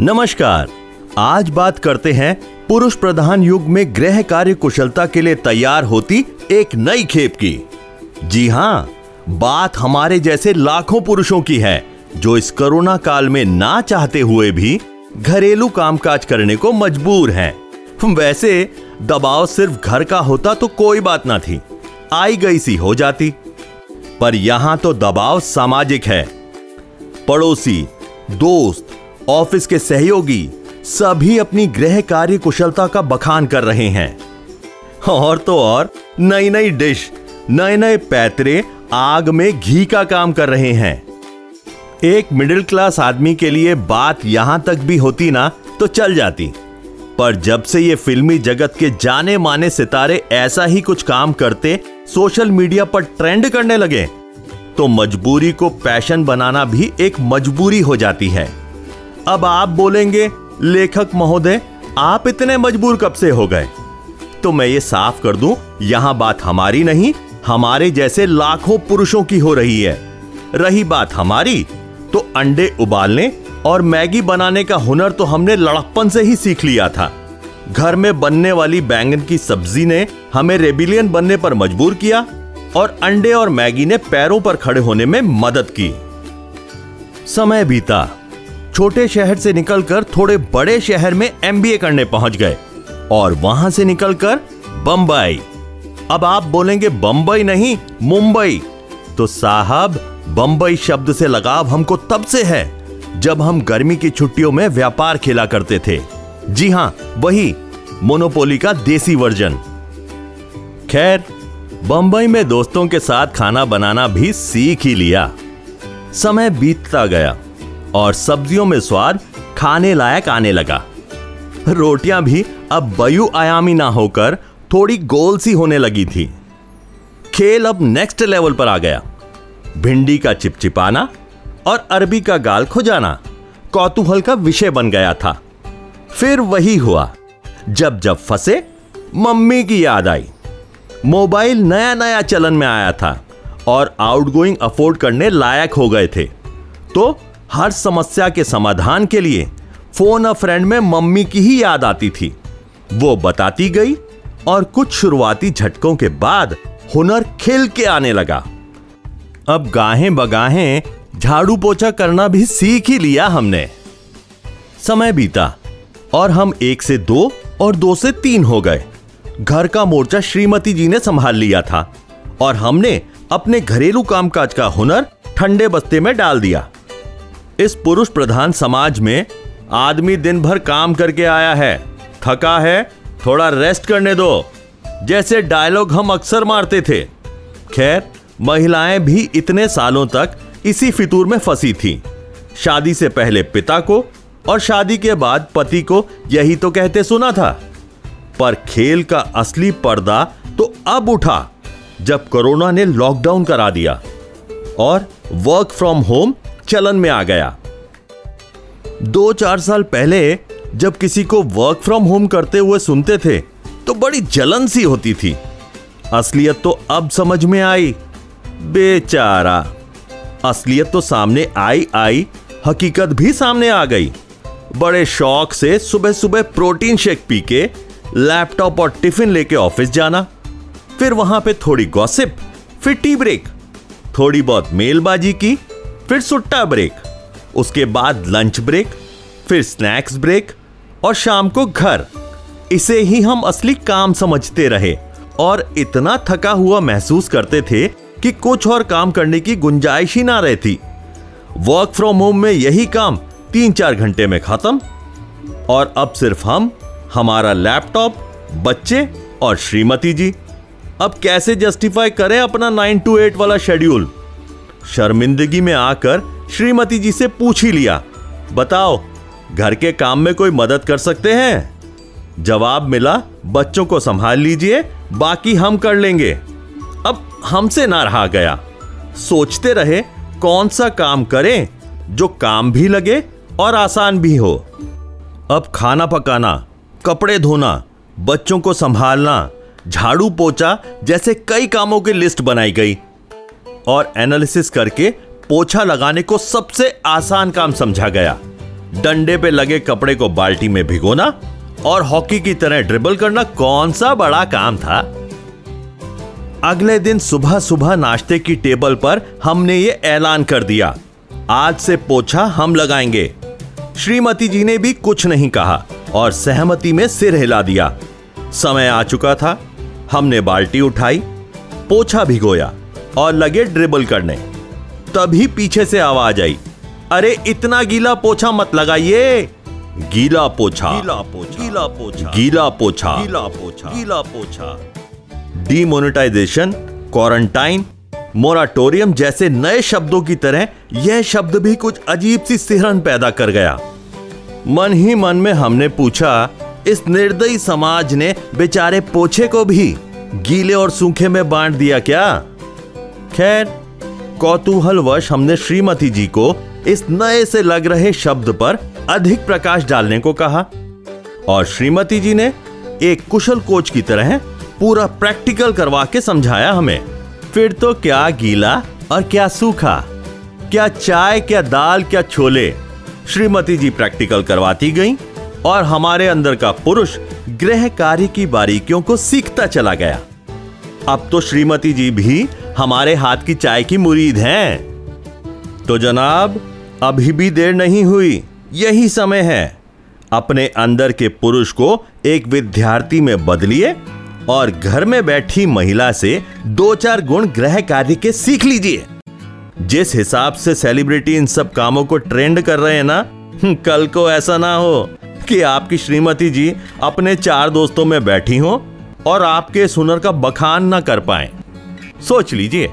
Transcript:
नमस्कार। आज बात करते हैं पुरुष प्रधान युग में गृह कार्य कुशलता के लिए तैयार होती एक नई खेप की। जी हाँ बात हमारे जैसे लाखों पुरुषों की है, जो इस कोरोना काल में ना चाहते हुए भी घरेलू कामकाज करने को मजबूर हैं। वैसे, दबाव सिर्फ़ घर का होता तो कोई बात ना थी, आई गई सी हो जाती। पर यहाँ तो दबाव सामाजिक है। पड़ोसी, दोस्त ऑफ़िस के सहयोगी सभी अपनी गृह कार्य कुशलता का बखान कर रहे हैं। और तो और नई नई डिश नए नए पैतरे, आग में घी का काम कर रहे हैं। एक मिडिल क्लास आदमी के लिए बात यहाँ तक भी होती ना तो चल जाती। पर जब से ये फिल्मी जगत के जाने माने सितारे ऐसा ही कुछ काम करते, सोशल मीडिया पर ट्रेंड करने लगे तो मजबूरी को पैशन बनाना भी एक मजबूरी हो जाती है। अब आप बोलेंगे, लेखक महोदय, आप इतने मजबूर कब से हो गए? तो मैं ये साफ़ कर दूँ, यहाँ बात हमारी नहीं, हमारे जैसे लाखों पुरुषों की हो रही है। रही बात हमारी तो अंडे उबालने और मैगी बनाने का हुनर तो हमने लड़कपन से ही सीख लिया था। घर में बनने वाली बैंगन की सब्ज़ी ने हमें रेबिलियन बनने पर मजबूर किया और अंडे और मैगी ने पैरों पर खड़े होने में मदद की। समय बीता छोटे शहर से निकलकर थोड़े बड़े शहर में एमबीए करने पहुँच गए और वहाँ से निकलकर बंबई। अब आप बोलेंगे, बंबई नहीं, मुंबई। तो साहब, बंबई शब्द से लगाव हमको तब से है, जब हम गर्मी की छुट्टियों में व्यापार खेला करते थे। जी हाँ, वही, मोनोपोली का देसी वर्जन। खैर, बंबई में दोस्तों के साथ खाना बनाना भी सीख ही लिया। समय बीतता गया। और सब्जियों में स्वाद खाने लायक आने लगा। रोटियाँ भी अब बयु आयामी ना होकर थोड़ी गोल सी होने लगी थी। खेल अब नेक्स्ट लेवल पर आ गया। भिंडी का चिपचिपाना और अरबी का गाल खुजाना कौतूहल का विषय बन गया था। फिर वही हुआ, जब जब फंसे मम्मी की याद आई। मोबाइल नया नया चलन में आया था और आउटगोइंग अफोर्ड करने लायक हो गए थे। तो हर समस्या के समाधान के लिए फ़ोन अ फ्रेंड में मम्मी की ही याद आती थी। वो बताती गई और कुछ शुरुआती झटकों के बाद हुनर खिल के आने लगा। अब गाहें बगाहें, झाड़ू पोछा करना भी सीख ही लिया हमने। समय बीता और हम एक से दो और दो से तीन हो गए। घर का मोर्चा श्रीमती जी ने संभाल लिया था और हमने अपने घरेलू कामकाज का हुनर ठंडे बस्ते में डाल दिया। इस पुरुष प्रधान समाज में आदमी दिन भर काम करके आया है। थका है, थोड़ा रेस्ट करने दो। जैसे डायलॉग हम अक्सर मारते थे। खैर, महिलाएँ भी इतने सालों तक इसी फितूर में फंसी थी। शादी से पहले पिता को और शादी के बाद पति को यही तो कहते सुना था। पर खेल का असली पर्दा तो अब उठा, जब कोरोना ने लॉकडाउन करा दिया। और वर्क फ्रॉम होम चलन में आ गया। दो चार साल पहले, जब किसी को वर्क फ्रॉम होम करते हुए सुनते थे तो बड़ी जलन सी होती थी। असलियत तो अब समझ में आई। बेचारा। असलियत तो सामने आई आई। हकीकत भी सामने आ गई। बड़े शौक से सुबह सुबह प्रोटीन शेक पी के लैपटॉप और टिफ़िन लेके ऑफ़िस जाना। फिर वहाँ पे थोड़ी गॉसिप फिर टी ब्रेक थोड़ी बहुत मेलबाजी की फिर सुट्टा ब्रेक, उसके बाद लंच ब्रेक फिर स्नैक्स ब्रेक और शाम को घर। इसे ही हम असली काम समझते रहे और इतना थका हुआ महसूस करते थे कि कुछ और काम करने की गुंजाइश ही ना रहती वर्क फ्रॉम होम में यही काम तीन चार घंटे में खत्म और अब सिर्फ़ हम, हमारा लैपटॉप बच्चे और श्रीमती जी। अब कैसे जस्टिफाई करें अपना नाइन टू एट वाला शेड्यूल शर्मिंदगी में आकर श्रीमती जी से पूछ ही लिया, बताओ, घर के काम में कोई मदद कर सकते हैं? जवाब मिला, बच्चों को संभाल लीजिए, बाकी हम कर लेंगे। अब हमसे ना रहा गया। सोचते रहे, कौन सा काम करें जो काम भी लगे और आसान भी हो। अब खाना पकाना, कपड़े धोना, बच्चों को संभालना, झाड़ू पोछा जैसे कई कामों की लिस्ट बनाई गई। और एनालिसिस करके पोछा लगाने को सबसे आसान काम समझा गया। डंडे पे लगे कपड़े को बाल्टी में भिगोना और हॉकी की तरह ड्रिबल करना कौन सा बड़ा काम था? अगले दिन सुबह सुबह नाश्ते की टेबल पर हमने ये ऐलान कर दिया। आज से पोछा हम लगाएँगे। श्रीमती जी ने भी कुछ नहीं कहा और सहमति में सिर हिला दिया। समय आ चुका था। हमने बाल्टी उठाई, पोछा भिगोया। और लगे ड्रिबल करने। तभी पीछे से आवाज़ आई। अरे इतना गीला पोछा मत लगाइए। गीला पोछा। गीला पोछा। गीला पोछा। गीला पोछा। गीला पोछा। गीला पोछा। डीमोनेटाइजेशन क्वारंटाइन मोराटोरियम जैसे नए शब्दों की तरह यह शब्द भी कुछ अजीब सी सिहरन पैदा कर गया। मन ही मन में हमने पूछा इस निर्दयी समाज ने बेचारे पोछे को भी गीले और सूखे में बांट दिया क्या? खैर कौतूहलवश हमने श्रीमती जी को इस नए से लग रहे शब्द पर अधिक प्रकाश डालने को कहा। और श्रीमती जी ने एक कुशल कोच की तरह पूरा प्रैक्टिकल करवा के समझाया हमें। फिर तो क्या गीला और क्या सूखा, क्या चाय, क्या दाल, क्या छोले, श्रीमती जी प्रैक्टिकल करवाती गईं और हमारे अंदर का पुरुष गृह कार्य की बारीकियों को सीखता चला गया। अब तो श्रीमती जी भी हमारे हाथ की चाय की मुरीद हैं। तो जनाब अभी भी देर नहीं हुई। यही समय है। अपने अंदर के पुरुष को एक विद्यार्थी में बदलिए और घर में बैठी महिला से दो चार गुण ग्रह कार्य के सीख लीजिए। जिस हिसाब से सेलिब्रिटी इन सब कामों को ट्रेंड कर रहे हैं ना हम्म, कल को ऐसा ना हो कि आपकी श्रीमती जी अपने चार दोस्तों में बैठी हो और आपके सुनर का बखान ना कर पाए। सोच लीजिए